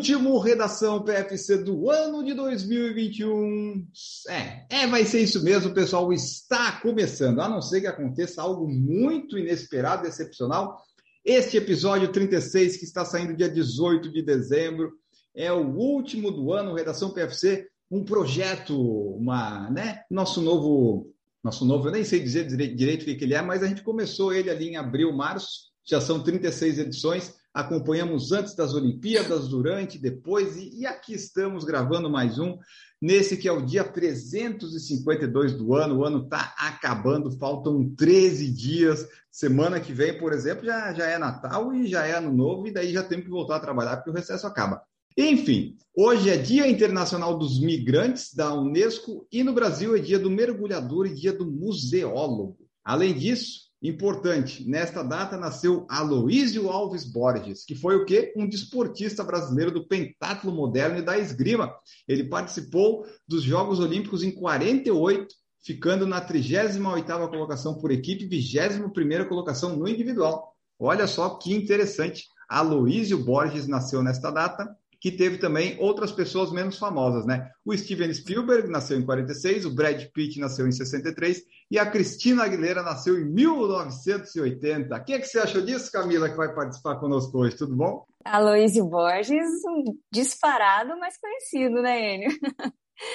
Último redação PFC do ano de 2021. É, é, vai ser isso mesmo, pessoal. Está começando, a não ser que aconteça algo muito inesperado, excepcional. Este episódio 36, que está saindo dia 18 de dezembro, é o último do ano, Redação PFC, um projeto, uma, né? Nosso novo, nosso novo, eu nem sei dizer direito o que ele é, mas a gente começou ele ali em abril, março, já são 36 edições acompanhamos antes das Olimpíadas, durante, depois, e, e, aqui estamos gravando mais um, nesse que é o dia 352 do ano, o ano está acabando, faltam 13 dias, semana que vem, por exemplo, já, já é Natal e já é Ano Novo, e daí já temos que voltar a trabalhar porque o recesso acaba. Enfim, hoje é Dia Internacional dos Migrantes da Unesco e no Brasil é Dia do Mergulhador e Dia do Museólogo. Além disso, Importante, nesta data nasceu Aloísio Alves Borges, que foi o quê? Um desportista brasileiro do pentatlo moderno e da esgrima. Ele participou dos Jogos Olímpicos em 48, ficando na 38ª colocação por equipe, 21ª colocação no individual. Olha só que interessante. Aloísio Borges nasceu nesta data que teve também outras pessoas menos famosas, né? O Steven Spielberg nasceu em 46, o Brad Pitt nasceu em 63 e a Cristina Aguilera nasceu em 1980. O que, é que você achou disso, Camila, que vai participar conosco hoje? Tudo bom? Aloysio Borges, um disparado, mas conhecido, né, Enio?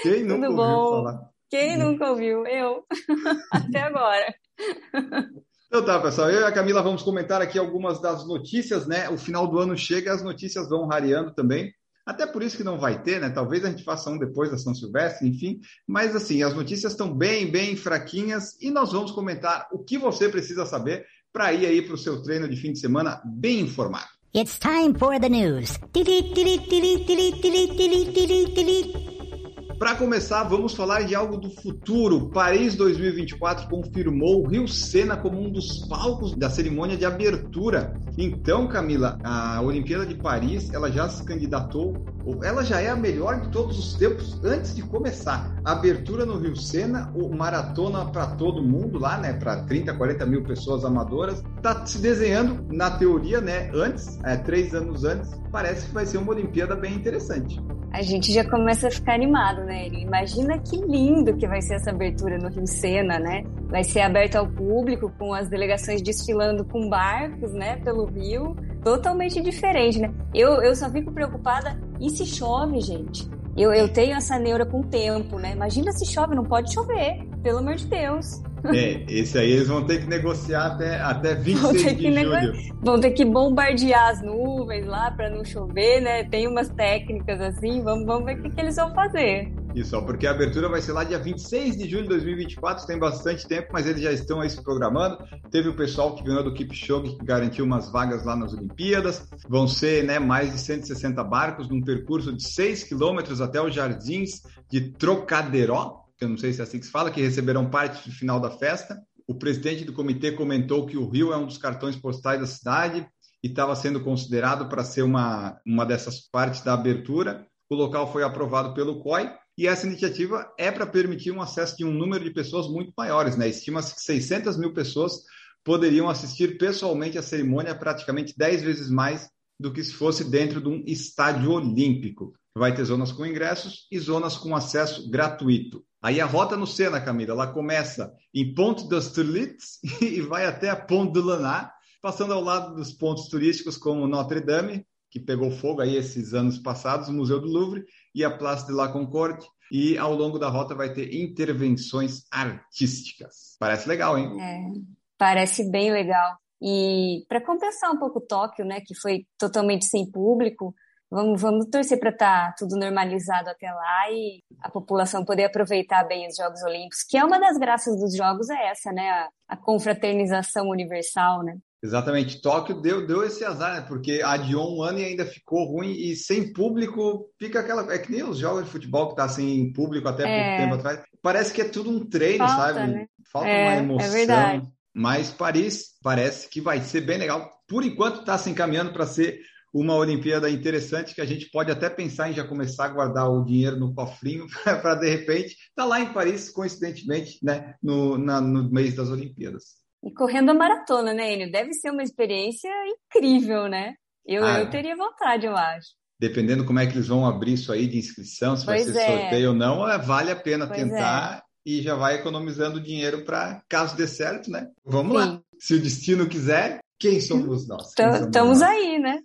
Quem nunca Tudo ouviu bom? falar? Quem nunca ouviu? Eu. Até agora. Então tá, pessoal, eu e a Camila vamos comentar aqui algumas das notícias, né? O final do ano chega e as notícias vão rareando também. Até por isso que não vai ter, né? Talvez a gente faça um depois da São Silvestre, enfim. Mas assim, as notícias estão bem, bem fraquinhas e nós vamos comentar o que você precisa saber para ir aí para o seu treino de fim de semana bem informado. It's time for the news. Para começar, vamos falar de algo do futuro. Paris 2024 confirmou o Rio Sena como um dos palcos da cerimônia de abertura. Então, Camila, a Olimpíada de Paris, ela já se candidatou, ela já é a melhor de todos os tempos antes de começar. A abertura no Rio Sena, o maratona para todo mundo lá, né, para 30, 40 mil pessoas amadoras, está se desenhando na teoria, né, antes, é, três anos antes, parece que vai ser uma Olimpíada bem interessante a gente já começa a ficar animado, né? Imagina que lindo que vai ser essa abertura no Rio Sena, né? Vai ser aberto ao público, com as delegações desfilando com barcos, né, pelo rio. Totalmente diferente, né? Eu, eu só fico preocupada, e se chove, gente? Eu, eu tenho essa neura com o tempo, né? Imagina se chove, não pode chover, pelo amor de Deus. É, esse aí eles vão ter que negociar até, até 26 de nego... julho. Vão ter que bombardear as nuvens lá para não chover, né? Tem umas técnicas assim, vamos, vamos ver o que, que eles vão fazer. Isso, porque a abertura vai ser lá dia 26 de julho de 2024, tem bastante tempo, mas eles já estão aí se programando. Teve o pessoal que ganhou do Kipchoge, que garantiu umas vagas lá nas Olimpíadas. Vão ser né, mais de 160 barcos num percurso de 6 quilômetros até os jardins de Trocaderó, eu não sei se é assim que se fala, que receberão parte do final da festa. O presidente do comitê comentou que o Rio é um dos cartões postais da cidade e estava sendo considerado para ser uma, uma dessas partes da abertura. O local foi aprovado pelo COI e essa iniciativa é para permitir um acesso de um número de pessoas muito maiores. Né? Estima-se que 600 mil pessoas poderiam assistir pessoalmente à cerimônia, praticamente 10 vezes mais do que se fosse dentro de um estádio olímpico. Vai ter zonas com ingressos e zonas com acesso gratuito. Aí a rota no Sena, Camila, ela começa em Ponte das Turlits e vai até a Ponte de Lanat, passando ao lado dos pontos turísticos como Notre Dame, que pegou fogo aí esses anos passados, o Museu do Louvre e a Place de la Concorde. E ao longo da rota vai ter intervenções artísticas. Parece legal, hein? É, parece bem legal. E para compensar um pouco Tóquio, né, que foi totalmente sem público, Vamos, vamos torcer para estar tá tudo normalizado até lá e a população poder aproveitar bem os Jogos Olímpicos, que é uma das graças dos Jogos, é essa, né? A, a confraternização universal, né? Exatamente. Tóquio deu, deu esse azar, né? Porque adiou um ano e ainda ficou ruim e sem público fica aquela. É que nem os jogos de futebol que tá sem público até é. pouco tempo atrás. Parece que é tudo um treino, Falta, sabe? Né? Falta é, uma emoção. É verdade. Mas Paris parece que vai ser bem legal. Por enquanto está se encaminhando para ser uma Olimpíada interessante que a gente pode até pensar em já começar a guardar o dinheiro no cofrinho para de repente estar tá lá em Paris, coincidentemente, né, no, na, no mês das Olimpíadas. E correndo a maratona, né, Enio? Deve ser uma experiência incrível, né? Eu, ah, eu teria vontade, eu acho. Dependendo como é que eles vão abrir isso aí de inscrição, se pois vai ser é. sorteio ou não, é, vale a pena pois tentar é. e já vai economizando dinheiro para caso dê certo, né? Vamos Sim. lá. Se o destino quiser, quem somos nós? Estamos aí, né?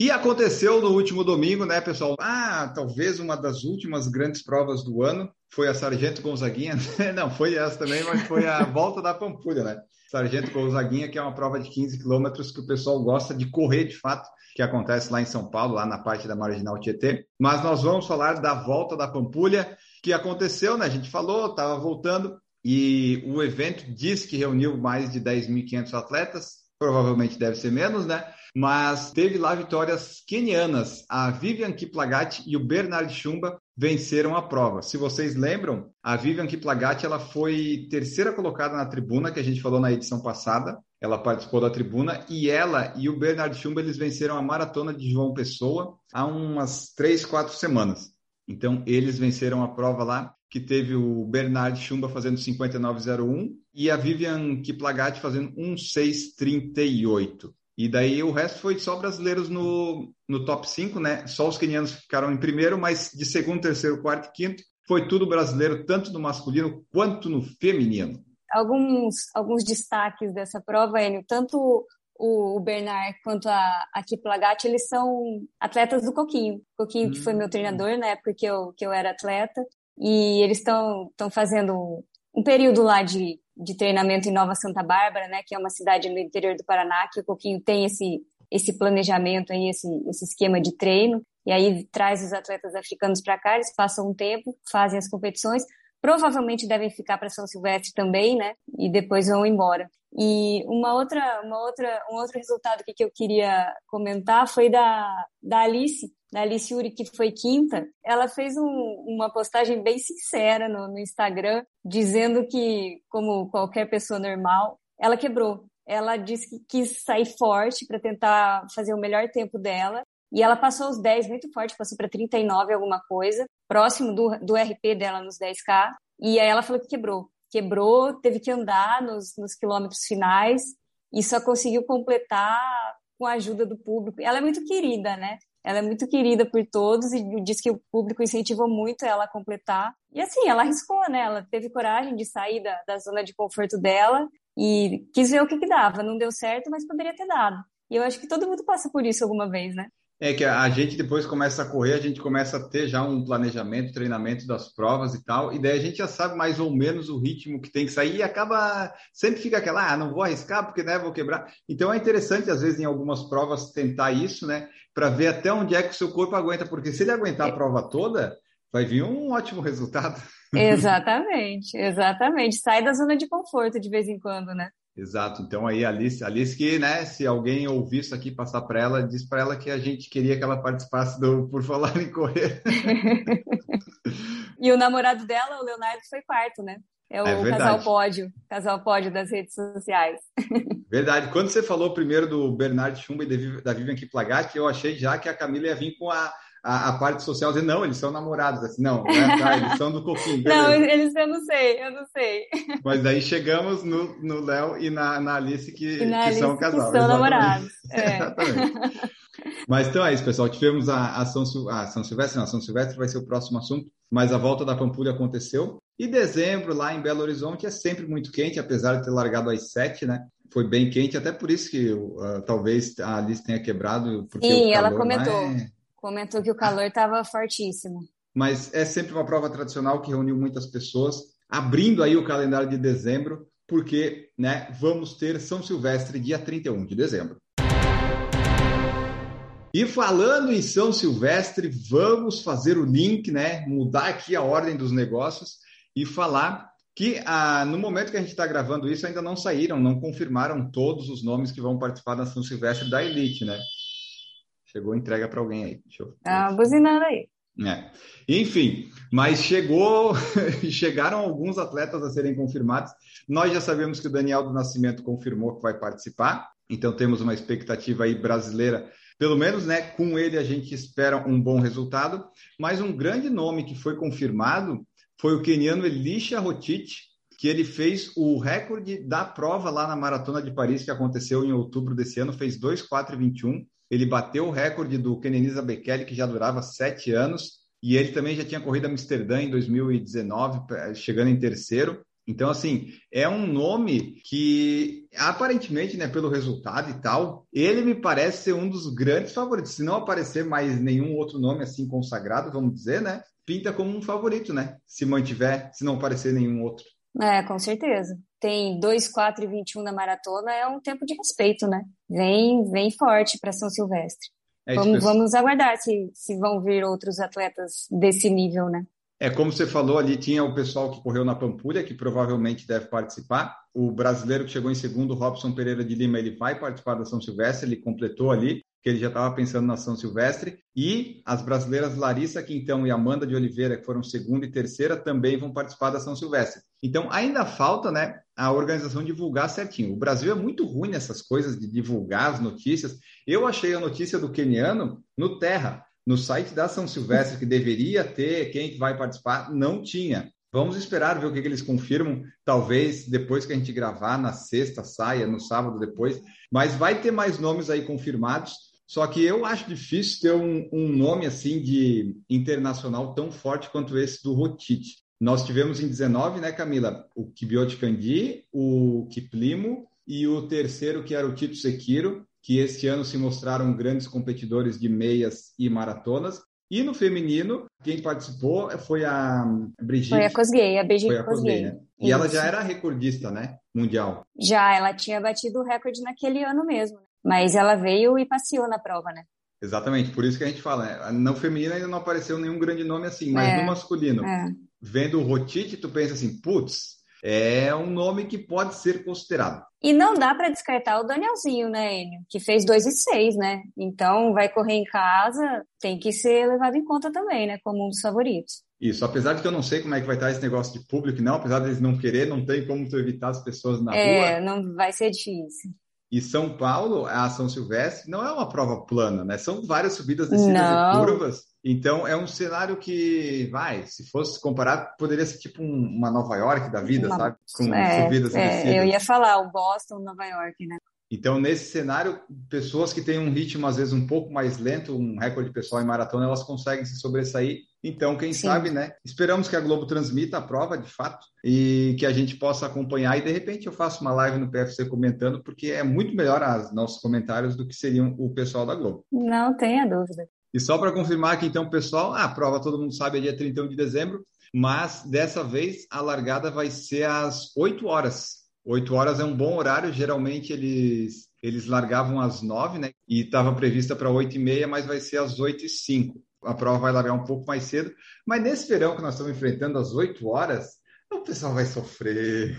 E aconteceu no último domingo, né, pessoal? Ah, talvez uma das últimas grandes provas do ano foi a Sargento Gonzaguinha. Não, foi essa também, mas foi a volta da Pampulha, né? Sargento Gonzaguinha, que é uma prova de 15 quilômetros que o pessoal gosta de correr de fato, que acontece lá em São Paulo, lá na parte da Marginal Tietê. Mas nós vamos falar da volta da Pampulha, que aconteceu, né? A gente falou, estava voltando, e o evento diz que reuniu mais de 10.500 atletas, provavelmente deve ser menos, né? Mas teve lá vitórias kenianas. A Vivian Kiplagat e o Bernard Chumba venceram a prova. Se vocês lembram, a Vivian Kiplagat ela foi terceira colocada na tribuna, que a gente falou na edição passada. Ela participou da tribuna e ela e o Bernard Chumba eles venceram a maratona de João Pessoa há umas três, quatro semanas. Então, eles venceram a prova lá que teve o Bernard Chumba fazendo 59,01 e a Vivian Kiplagat fazendo 1,638. E daí o resto foi só brasileiros no, no top 5, né? Só os quenianos ficaram em primeiro, mas de segundo, terceiro, quarto e quinto foi tudo brasileiro, tanto no masculino quanto no feminino. Alguns, alguns destaques dessa prova, Enio, tanto o, Bernard quanto a, a Kiplagat, eles são atletas do Coquinho. Coquinho, hum. que foi meu hum. treinador na época que eu, que eu era atleta. E eles estão fazendo um período lá de, de treinamento em Nova Santa Bárbara, né, que é uma cidade no interior do Paraná, que o Coquinho tem esse, esse planejamento aí, esse, esse esquema de treino, e aí traz os atletas africanos para cá, eles passam um tempo, fazem as competições, provavelmente devem ficar para São Silvestre também, né, e depois vão embora. E uma outra, uma outra, um outro resultado que eu queria comentar foi da, da Alice, da Alice Uri, que foi quinta, ela fez um, uma postagem bem sincera no, no Instagram, dizendo que, como qualquer pessoa normal, ela quebrou. Ela disse que quis sair forte para tentar fazer o melhor tempo dela. E ela passou os 10 muito forte, passou para 39 alguma coisa, próximo do, do RP dela nos 10K. E aí ela falou que quebrou. Quebrou, teve que andar nos, nos quilômetros finais e só conseguiu completar com a ajuda do público. Ela é muito querida, né? Ela é muito querida por todos e diz que o público incentivou muito ela a completar. E assim, ela arriscou, né? Ela teve coragem de sair da, da zona de conforto dela e quis ver o que, que dava. Não deu certo, mas poderia ter dado. E eu acho que todo mundo passa por isso alguma vez, né? É que a gente depois começa a correr, a gente começa a ter já um planejamento, treinamento das provas e tal, e daí a gente já sabe mais ou menos o ritmo que tem que sair e acaba, sempre fica aquela, ah, não vou arriscar porque né, vou quebrar. Então é interessante, às vezes, em algumas provas, tentar isso, né, para ver até onde é que o seu corpo aguenta, porque se ele aguentar a prova toda, vai vir um ótimo resultado. Exatamente, exatamente. Sai da zona de conforto de vez em quando, né? Exato. Então aí a Alice, Alice que, né, se alguém ouvir isso aqui passar para ela, diz para ela que a gente queria que ela participasse do Por Falar em Correr. e o namorado dela, o Leonardo, foi quarto, né? É o é casal pódio, casal pódio das redes sociais. Verdade. Quando você falou primeiro do Bernardo Chumba e da Vivian Kiplagat, eu achei já que a Camila ia vir com a a, a, parte social dizer, não, eles são namorados. Assim, não, né, tá, eles são do coquinho. Beleza. Não, eles eu não sei, eu não sei. Mas daí chegamos no Léo e na, na Alice que, que Alice são casal. Que são namorados. É. exatamente. Mas então é isso, pessoal. Tivemos a, a, São, a São Silvestre, não, a São Silvestre vai ser o próximo assunto, mas a volta da Pampulha aconteceu. E dezembro, lá em Belo Horizonte, é sempre muito quente, apesar de ter largado às sete, né? Foi bem quente, até por isso que uh, talvez a Alice tenha quebrado. Sim, ela comentou. É Comentou que o calor estava fortíssimo. Mas é sempre uma prova tradicional que reuniu muitas pessoas, abrindo aí o calendário de dezembro, porque né, vamos ter São Silvestre dia 31 de dezembro. E falando em São Silvestre, vamos fazer o link, né? Mudar aqui a ordem dos negócios e falar que ah, no momento que a gente está gravando isso ainda não saíram, não confirmaram todos os nomes que vão participar da São Silvestre da Elite, né? Chegou entrega para alguém aí. Deixa eu... Ah, buzinando aí. É. Enfim, mas chegou, chegaram alguns atletas a serem confirmados. Nós já sabemos que o Daniel do Nascimento confirmou que vai participar, então temos uma expectativa aí brasileira. Pelo menos, né, com ele a gente espera um bom resultado. Mas um grande nome que foi confirmado foi o queniano Elisha Rotic, que ele fez o recorde da prova lá na Maratona de Paris, que aconteceu em outubro desse ano, fez 2,421. Ele bateu o recorde do Kenenisa Bekele, que já durava sete anos, e ele também já tinha corrido Amsterdã em 2019, chegando em terceiro. Então, assim, é um nome que, aparentemente, né, pelo resultado e tal, ele me parece ser um dos grandes favoritos. Se não aparecer mais nenhum outro nome assim consagrado, vamos dizer, né? Pinta como um favorito, né? Se mantiver, se não aparecer nenhum outro. É, com certeza. Tem 2, 4 e 21 na maratona, é um tempo de respeito, né? Vem, vem forte para São Silvestre. É vamos, vamos aguardar se, se vão vir outros atletas desse nível, né? É, como você falou ali, tinha o pessoal que correu na Pampulha, que provavelmente deve participar. O brasileiro que chegou em segundo, Robson Pereira de Lima, ele vai participar da São Silvestre, ele completou ali que ele já estava pensando na São Silvestre, e as brasileiras Larissa Quintão e Amanda de Oliveira, que foram segunda e terceira, também vão participar da São Silvestre. Então, ainda falta né, a organização divulgar certinho. O Brasil é muito ruim nessas coisas de divulgar as notícias. Eu achei a notícia do keniano no Terra, no site da São Silvestre, que deveria ter quem vai participar, não tinha. Vamos esperar ver o que, eles confirmam. Talvez depois que a gente gravar, na sexta, saia, no sábado depois. Mas vai ter mais nomes aí confirmados. Só que eu acho difícil ter um, um nome assim de internacional tão forte quanto esse do Rotite. Nós tivemos em 19, né, Camila, o Kibiot Kandi, o Kiplimo e o terceiro que era o Tito Sekiro, que este ano se mostraram grandes competidores de meias e maratonas. E no feminino, quem participou foi a Brigitte. Foi a Cosgay, a Brigitte foi a Cosgay. Né? E ela já era recordista, né? Mundial. Já, ela tinha batido o recorde naquele ano mesmo. Mas ela veio e passeou na prova, né? Exatamente, por isso que a gente fala, né? no feminino ainda não apareceu nenhum grande nome assim, mas é, no masculino, é. vendo o Rotite, tu pensa assim, putz, é um nome que pode ser considerado. E não dá para descartar o Danielzinho, né, Enio? Que fez 2 e 6, né? Então vai correr em casa, tem que ser levado em conta também, né? Como um dos favoritos. Isso, apesar de que eu não sei como é que vai estar esse negócio de público, não, apesar deles não querer, não tem como tu evitar as pessoas na é, rua. É, não vai ser difícil. E São Paulo, a São Silvestre, não é uma prova plana, né? São várias subidas, descidas não. e curvas. Então é um cenário que, vai, se fosse comparar, poderia ser tipo um, uma Nova York da vida, uma, sabe? Com é, subidas é, e descidas. Eu ia falar o Boston, Nova York, né? Então, nesse cenário, pessoas que têm um ritmo às vezes um pouco mais lento, um recorde pessoal em maratona, elas conseguem se sobressair. Então, quem Sim. sabe, né? Esperamos que a Globo transmita a prova de fato e que a gente possa acompanhar. E de repente eu faço uma live no PFC comentando, porque é muito melhor os nossos comentários do que seriam o pessoal da Globo. Não tenha dúvida. E só para confirmar que então, pessoal, a prova todo mundo sabe é dia 31 de dezembro, mas dessa vez a largada vai ser às 8 horas 8 horas é um bom horário, geralmente eles, eles largavam às 9, né? E estava prevista para 8 e meia, mas vai ser às 8 e 5. A prova vai largar um pouco mais cedo, mas nesse verão que nós estamos enfrentando às 8 horas, o pessoal vai sofrer.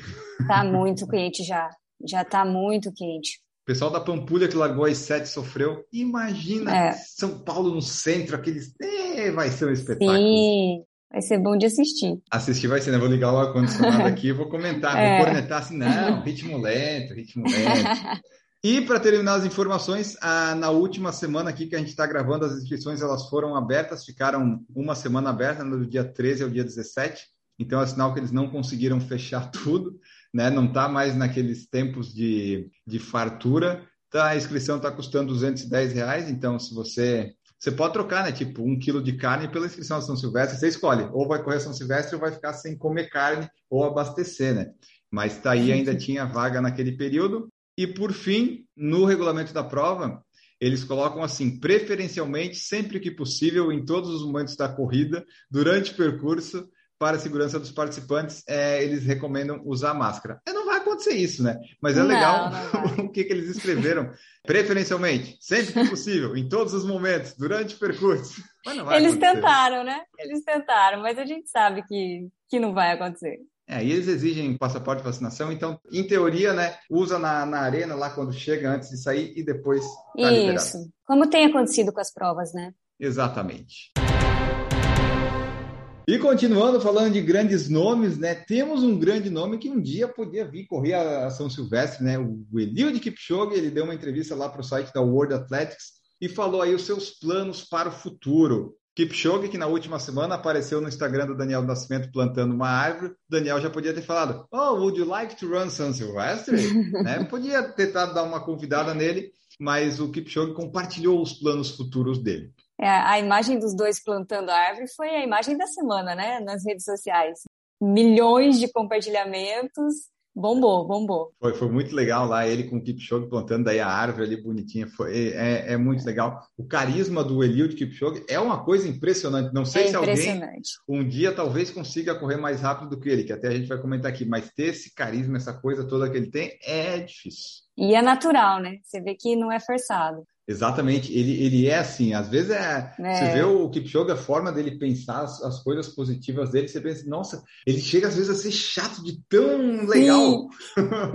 Tá muito quente já. Já tá muito quente. O pessoal da Pampulha que largou às 7 sofreu. Imagina é. São Paulo no centro, aqueles. É, vai ser um espetáculo. Sim, Vai ser bom de assistir. Assistir vai ser, né? Vou ligar o ar-condicionado aqui e vou comentar, é. vou cornetar assim, não, ritmo lento, ritmo lento. E para terminar as informações, a, na última semana aqui que a gente está gravando, as inscrições elas foram abertas, ficaram uma semana aberta, do dia 13 ao dia 17. Então é sinal que eles não conseguiram fechar tudo, né? Não está mais naqueles tempos de, de fartura. Tá, a inscrição está custando 210 reais, então se você você pode trocar, né? Tipo, um quilo de carne pela inscrição da São Silvestre, você escolhe. Ou vai correr São Silvestre ou vai ficar sem comer carne ou abastecer, né? Mas tá aí, ainda tinha vaga naquele período. E por fim, no regulamento da prova, eles colocam assim, preferencialmente, sempre que possível, em todos os momentos da corrida, durante o percurso, para a segurança dos participantes, é, eles recomendam usar máscara. É, não acontecer isso, né? Mas é não, legal não o que, que eles escreveram. Preferencialmente, sempre que possível, em todos os momentos, durante o percurso. eles acontecer. tentaram, né? Eles tentaram, mas a gente sabe que, que não vai acontecer. É, e eles exigem passaporte de vacinação, então, em teoria, né, usa na, na arena lá quando chega, antes de sair e depois tá Isso, liberado. como tem acontecido com as provas, né? Exatamente. E continuando falando de grandes nomes, né? Temos um grande nome que um dia podia vir correr a São Silvestre, né? O Eliud Kipchoge, ele deu uma entrevista lá para o site da World Athletics e falou aí os seus planos para o futuro. Kipchoge, que na última semana apareceu no Instagram do Daniel Nascimento plantando uma árvore, Daniel já podia ter falado: Oh, would you like to run São Silvestre? né? Podia ter tentado dar uma convidada nele, mas o Kipchoge compartilhou os planos futuros dele. É, a imagem dos dois plantando a árvore foi a imagem da semana, né? Nas redes sociais. Milhões de compartilhamentos. Bombou, bombou. Foi, foi muito legal lá, ele com o Kipchoge plantando daí a árvore ali bonitinha. Foi, é, é muito legal. O carisma do Eliud Kipchoge é uma coisa impressionante. Não sei é se alguém um dia talvez consiga correr mais rápido do que ele, que até a gente vai comentar aqui, mas ter esse carisma, essa coisa toda que ele tem, é difícil. E é natural, né? Você vê que não é forçado. Exatamente, ele, ele é assim, às vezes é, é. Você vê o Kipchoge, a forma dele pensar as, as, coisas positivas dele, você pensa, nossa, ele chega às vezes a ser chato de tão legal.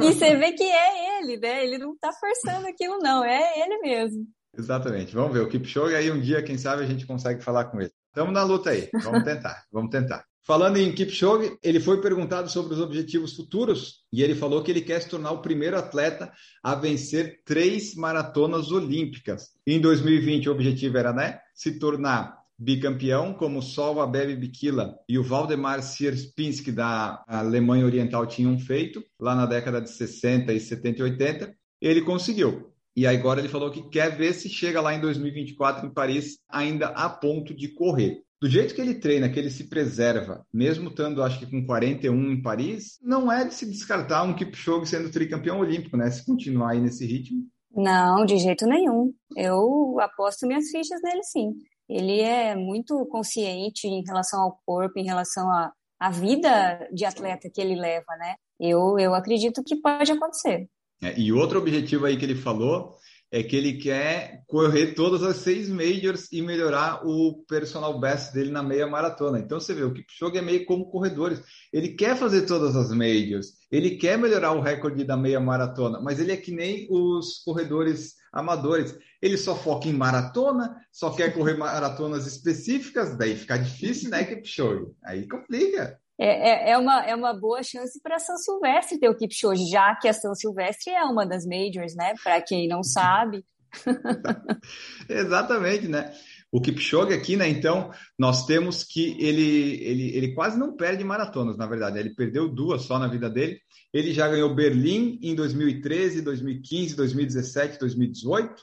e você vê que é ele, né? Ele não tá forçando aquilo, não, é ele mesmo. Exatamente, vamos ver, o Kipchoge aí um dia, quem sabe, a gente consegue falar com ele. Estamos na luta aí, vamos tentar, vamos tentar. Falando em Kipchoge, ele foi perguntado sobre os objetivos futuros e ele falou que ele quer se tornar o primeiro atleta a vencer três maratonas olímpicas. Em 2020, o objetivo era né, se tornar bicampeão, como Sol Abebe Bikila e o Valdemar Sierpinski da Alemanha Oriental tinham feito lá na década de 60 e 70 e 80. Ele conseguiu. E agora ele falou que quer ver se chega lá em 2024 em Paris ainda a ponto de correr do jeito que ele treina, que ele se preserva, mesmo estando, acho que com 41 em Paris, não é de se descartar um Kipchoge sendo tricampeão olímpico, né? Se continuar aí nesse ritmo. Não, de jeito nenhum. Eu aposto minhas fichas nele sim. Ele é muito consciente em relação ao corpo, em relação à, à vida de atleta que ele leva, né? Eu, eu acredito que pode acontecer. É, e outro objetivo aí que ele falou é que ele quer correr todas as seis majors e melhorar o personal best dele na meia maratona. Então você vê, o Kipchoge é meio como corredores. Ele quer fazer todas as majors, ele quer melhorar o recorde da meia maratona, mas ele é que nem os corredores amadores. Ele só foca em maratona, só quer correr maratonas específicas, daí fica difícil, né, Kipchoge? Aí complica. É, é, é, uma, é uma boa chance para São Silvestre ter o Kipchoge, já que a São Silvestre é uma das majors, né? Para quem não sabe. Exatamente, né? O Kipchoge aqui, né? Então, nós temos que ele, ele, ele quase não perde maratonas, na verdade. Ele perdeu duas só na vida dele. Ele já ganhou Berlim em 2013, 2015, 2017, 2018,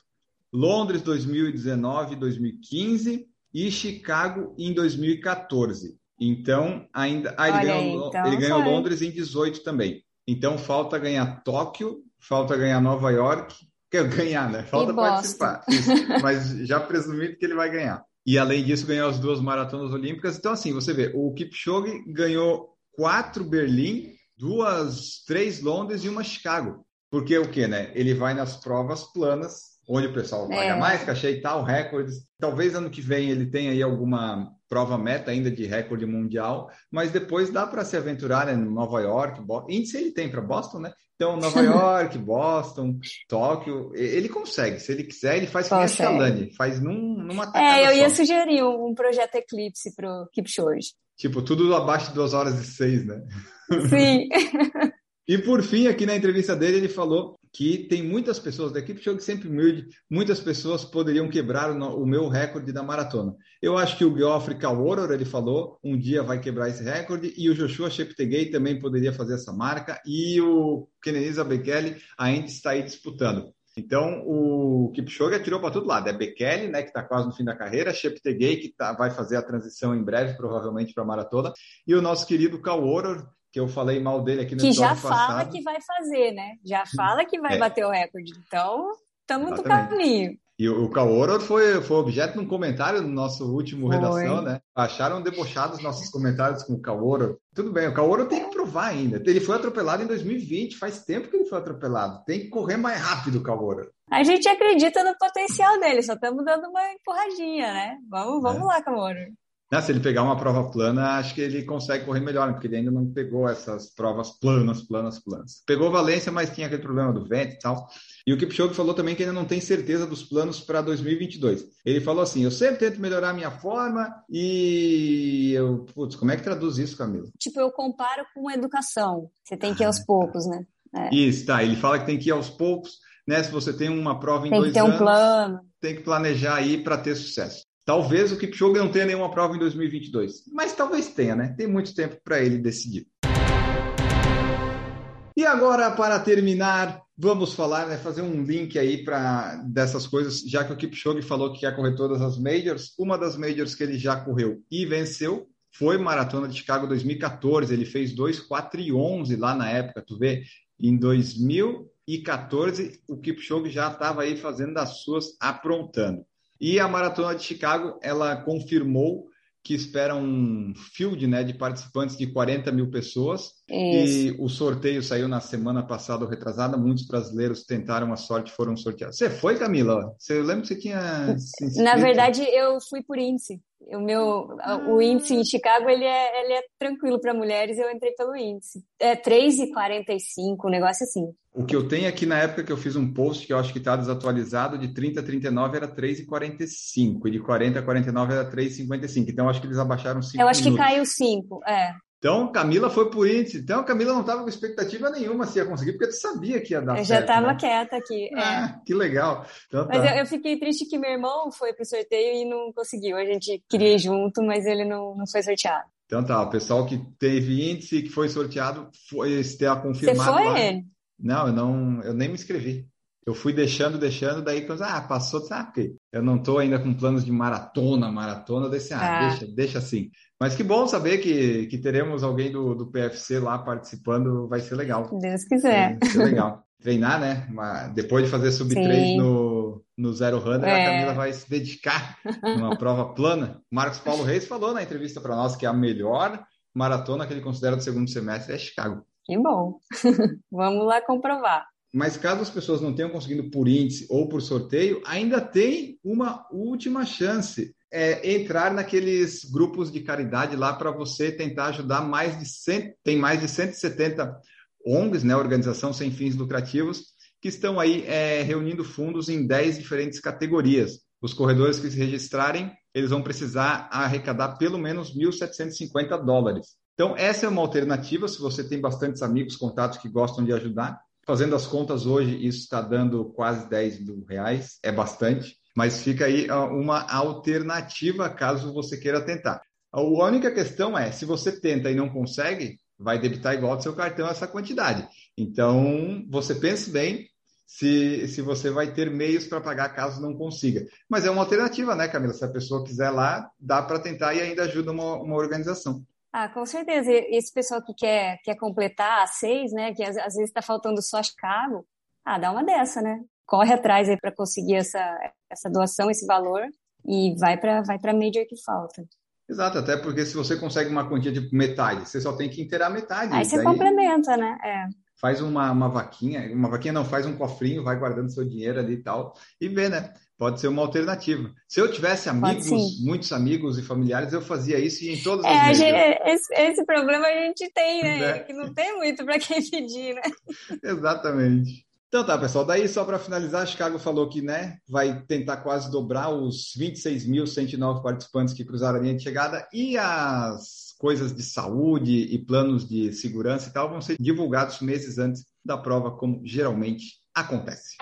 Londres 2019, 2015 e Chicago em 2014. Então, ainda. Ah, ele, ganhou, então ele ganhou Londres em 18 também. Então, falta ganhar Tóquio, falta ganhar Nova York. Quer ganhar, né? Falta participar. Isso. Mas já presumindo que ele vai ganhar. E além disso, ganhou as duas maratonas olímpicas. Então, assim, você vê, o Kipchoge ganhou quatro Berlim, duas, três Londres e uma Chicago. Porque o que, né? Ele vai nas provas planas, onde o pessoal paga é. mais, cachê e tal, recordes. Talvez ano que vem ele tenha aí alguma prova meta ainda de recorde mundial, mas depois dá para se aventurar né, Nova York, Boston. índice ele tem para Boston, né? Então, Nova York, Boston, Tóquio, ele consegue. Se ele quiser, ele faz com a Chalane, faz num, numa É, eu ia só. sugerir um, projeto Eclipse para o Kipchoge. Tipo, tudo abaixo de 2 horas e 6, né? Sim. e por fim, aqui na entrevista dele, ele falou que tem muitas pessoas da equipe Chogue sempre humilde, muitas pessoas poderiam quebrar o, o, meu recorde da maratona. Eu acho que o Geoffrey Kaworor, ele falou, um dia vai quebrar esse recorde, e o Joshua Cheptegei também poderia fazer essa marca, e o Kenenisa Bekele ainda está aí disputando. Então, o Kipchoge atirou para todo lado. É Bekele, né, que está quase no fim da carreira, Cheptegei, que tá, vai fazer a transição em breve, provavelmente, para a maratona, e o nosso querido Kaworor, que eu falei mal dele aqui no Que já fala que vai fazer, né? Já fala que vai é. bater o recorde. Então, estamos no caminho. E o Kaoro foi, foi objeto de um comentário no nosso último foi. redação, né? Acharam debochados nossos comentários com o Kaoro. Tudo bem, o Kaoro tem que provar ainda. Ele foi atropelado em 2020, faz tempo que ele foi atropelado. Tem que correr mais rápido, Kaoro. A gente acredita no potencial dele, só estamos dando uma empurradinha, né? Vamos, vamos é. lá, Kaoro. Né, se ele pegar uma prova plana, acho que ele consegue correr melhor, né? porque ele ainda não pegou essas provas planas, planas, planas. Pegou Valência, mas tinha aquele problema do vento e tal. E o Kipchoge falou também que ainda não tem certeza dos planos para 2022. Ele falou assim: eu sempre tento melhorar a minha forma e eu, putz, como é que traduz isso, Camila? Tipo, eu comparo com educação. Você tem que ir aos ah, poucos, né? É. Isso, tá. Ele fala que tem que ir aos poucos, né? Se você tem uma prova em tem dois anos, tem que ter um plano. Tem que planejar aí para ter sucesso. Talvez o Kipchoge não tenha nenhuma prova em 2022, mas talvez tenha, né? Tem muito tempo para ele decidir. E agora, para terminar, vamos falar, né, fazer um link aí para dessas coisas, já que o Kipchoge falou que quer correr todas as majors, uma das majors que ele já correu e venceu foi Maratona de Chicago 2014, ele fez 2:4 e 11 lá na época, tu vê, em 2014 o Kipchoge já estava aí fazendo as suas aprontando. E a Maratona de Chicago, ela confirmou que espera um field né, de participantes de 40 mil pessoas. Isso. E o sorteio saiu na semana passada ou retrasada. Muitos brasileiros tentaram a sorte foram sorteados. Você foi, Camila? Você lembra que você tinha. Na verdade, eu fui por índice. O meu, o índice em Chicago, ele é, ele é tranquilo para mulheres, eu entrei pelo índice. É 3,45, um negócio assim. O que eu tenho aqui na época que eu fiz um post, que eu acho que está desatualizado, de 30 a 39 era 3,45, e de 40 a 49 era 3,55. Então, acho que eles abaixaram 5 Eu acho minutos. que caiu 5, é. Então, Camila foi por índice. Então, Camila não estava com expectativa nenhuma se ia conseguir, porque tu sabia que ia dar eu certo. Eu já estava né? quieta aqui. Ah, é. que legal. Então, mas tá. eu, eu, fiquei triste que meu irmão foi para o sorteio e não conseguiu. A gente queria ir junto, mas ele não, não foi sorteado. Então tá, o pessoal que teve índice que foi sorteado foi a confirmado. Você foi, lá. Não, eu não, eu nem me inscrevi. Eu fui deixando, deixando, daí quando ah, passou, sabe porque eu não estou ainda com planos de maratona, maratona, desse ah, ah, deixa, deixa assim. Mas que bom saber que, que teremos alguém do, do PFC lá participando, vai ser legal. Deus quiser. Vai ser legal. Treinar, né? Depois de fazer sub 3 no, no Zero Runner, é. a Camila vai se dedicar numa prova plana. Marcos Paulo Reis falou na entrevista para nós que a melhor maratona que ele considera do segundo semestre é Chicago. Que bom. Vamos lá comprovar. Mas caso as pessoas não tenham conseguido por índice ou por sorteio, ainda tem uma última chance. É entrar naqueles grupos de caridade lá para você tentar ajudar mais de 100, tem mais de 170 ONGs, né, organização sem fins lucrativos, que estão aí é, reunindo fundos em 10 diferentes categorias. Os corredores que se registrarem, eles vão precisar arrecadar pelo menos 1.750 dólares. Então, essa é uma alternativa, se você tem bastantes amigos, contatos que gostam de ajudar. Fazendo as contas hoje, isso está dando quase 10 mil reais, é bastante, mas fica aí uma alternativa caso você queira tentar. A única questão é, se você tenta e não consegue, vai debitar igual do seu cartão essa quantidade. Então, você pense bem se, se você vai ter meios para pagar caso não consiga. Mas é uma alternativa, né, Camila? Se a pessoa quiser lá, dá para tentar e ainda ajuda uma, uma organização. Ah, com certeza. Esse pessoal que quer, quer completar a seis, né? Que às, às vezes está faltando só Chicago. Ah, dá uma dessa, né? Corre atrás aí para conseguir essa, essa doação, esse valor e vai para vai para major que falta. Exato, até porque se você consegue uma quantia de metade, você só tem que inteirar metade. Aí você complementa, né? É. Faz uma, uma vaquinha, uma vaquinha não, faz um cofrinho, vai guardando seu dinheiro ali e tal, e vê, né? Pode ser uma alternativa. Se eu tivesse amigos, muitos amigos e familiares, eu fazia isso e em todas é, as gente, esse, esse, problema a gente tem, né? É. Que não tem muito para quem pedir, né? Exatamente. Então tá, pessoal. Daí, só para finalizar, Chicago falou que né, vai tentar quase dobrar os 26.109 participantes que cruzaram a linha de chegada e as coisas de saúde e planos de segurança e tal vão ser divulgados meses antes da prova, como geralmente acontece.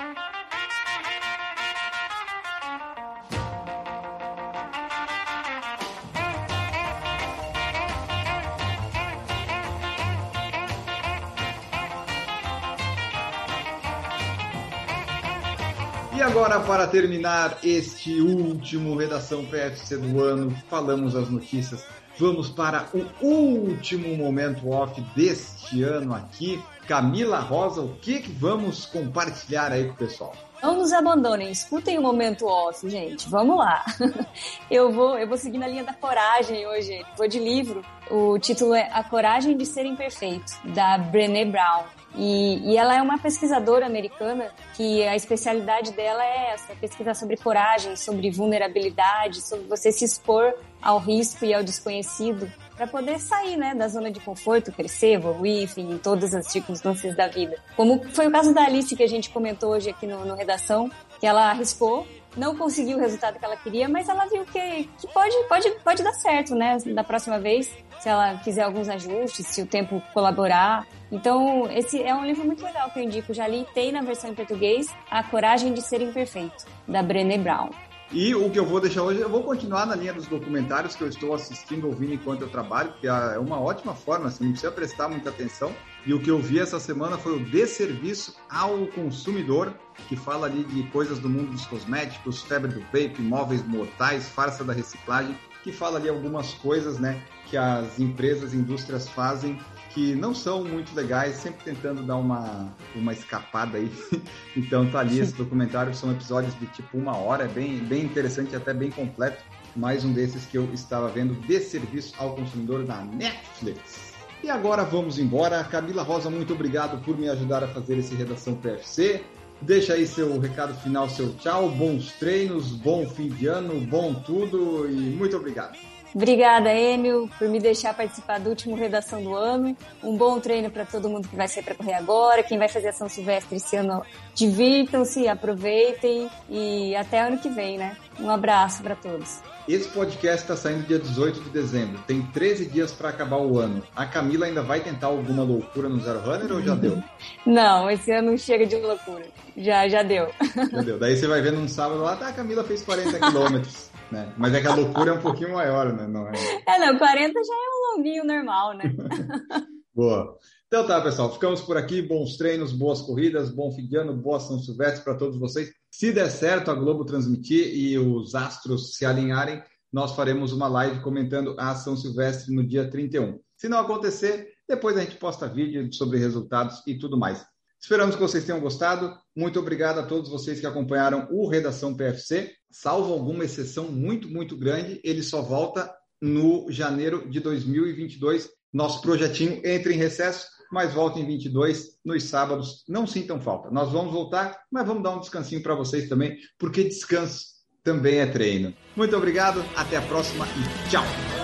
Agora, para terminar este último Redação PFC do ano, falamos as notícias. Vamos para o último momento off deste ano aqui. Camila Rosa, o que, que vamos compartilhar aí com o pessoal? Não nos abandonem, escutem o momento off, gente. Vamos lá. Eu vou, eu vou seguir na linha da coragem hoje. Vou de livro. O título é A Coragem de Ser Imperfeito, da Brené Brown. E, e, ela é uma pesquisadora americana que a especialidade dela é essa, pesquisar sobre coragem, sobre vulnerabilidade, sobre você se expor ao risco e ao desconhecido para poder sair, né, da zona de conforto, crescer, evoluir, enfim, em todas as circunstâncias da vida. Como foi o caso da Alice que a gente comentou hoje aqui no, no Redação, que ela arriscou, não conseguiu o resultado que ela queria, mas ela viu que, que pode, pode, pode dar certo, né, da próxima vez, se ela fizer alguns ajustes, se o tempo colaborar. Então, esse é um livro muito legal que eu indico. Já li, tem na versão em português, A Coragem de Ser Imperfeito, da Brené Brown. E o que eu vou deixar hoje, eu vou continuar na linha dos documentários que eu estou assistindo, ouvindo enquanto eu trabalho, que é uma ótima forma, assim, não precisa prestar muita atenção. E o que eu vi essa semana foi o Desserviço ao Consumidor, que fala ali de coisas do mundo dos cosméticos, febre do vape, móveis mortais, farsa da reciclagem, que fala ali algumas coisas, né, que as empresas, indústrias fazem que não são muito legais, sempre tentando dar uma, uma escapada aí. então tá ali esse documentário, são episódios de tipo uma hora, é bem, bem interessante, até bem completo. Mais um desses que eu estava vendo de serviço ao consumidor da Netflix. E agora vamos embora. Camila Rosa, muito obrigado por me ajudar a fazer esse Redação PFC. Deixa aí seu recado final, seu tchau, bons treinos, bom fim de ano, bom tudo e muito obrigado. Obrigada, Enio, por me deixar participar do último redação do ano. Um bom treino para todo mundo que vai sair para correr agora. Quem vai fazer a São Silvestre esse ano, divirtam-se, aproveitem e até ano que vem, né? Um abraço para todos. Esse podcast está saindo dia 18 de dezembro. Tem 13 dias para acabar o ano. A Camila ainda vai tentar alguma loucura no Zero Runner ou já deu? Não, esse ano chega de loucura. Já, já deu. Já deu. Daí você vai ver num sábado lá, tá, a Camila fez 40 quilômetros né? Mas é que a loucura é um pouquinho maior, né? Não é... é, não, 40 já é um longuinho normal, né? Boa. Então tá, pessoal, ficamos por aqui. Bons treinos, boas corridas, bom fim de ano, boa São Silvestre para todos vocês. Se der certo a Globo transmitir e os astros se alinharem, nós faremos uma live comentando a São Silvestre no dia 31. Se não acontecer, depois a gente posta vídeo sobre resultados e tudo mais. Esperamos que vocês tenham gostado. Muito obrigado a todos vocês que acompanharam o Redação PFC. Salvo alguma exceção muito, muito grande, ele só volta no janeiro de 2022. Nosso projetinho entra em recesso, mas volta em 22 nos sábados. Não sintam falta. Nós vamos voltar, mas vamos dar um descansinho para vocês também, porque descanso também é treino. Muito obrigado, até a próxima e tchau!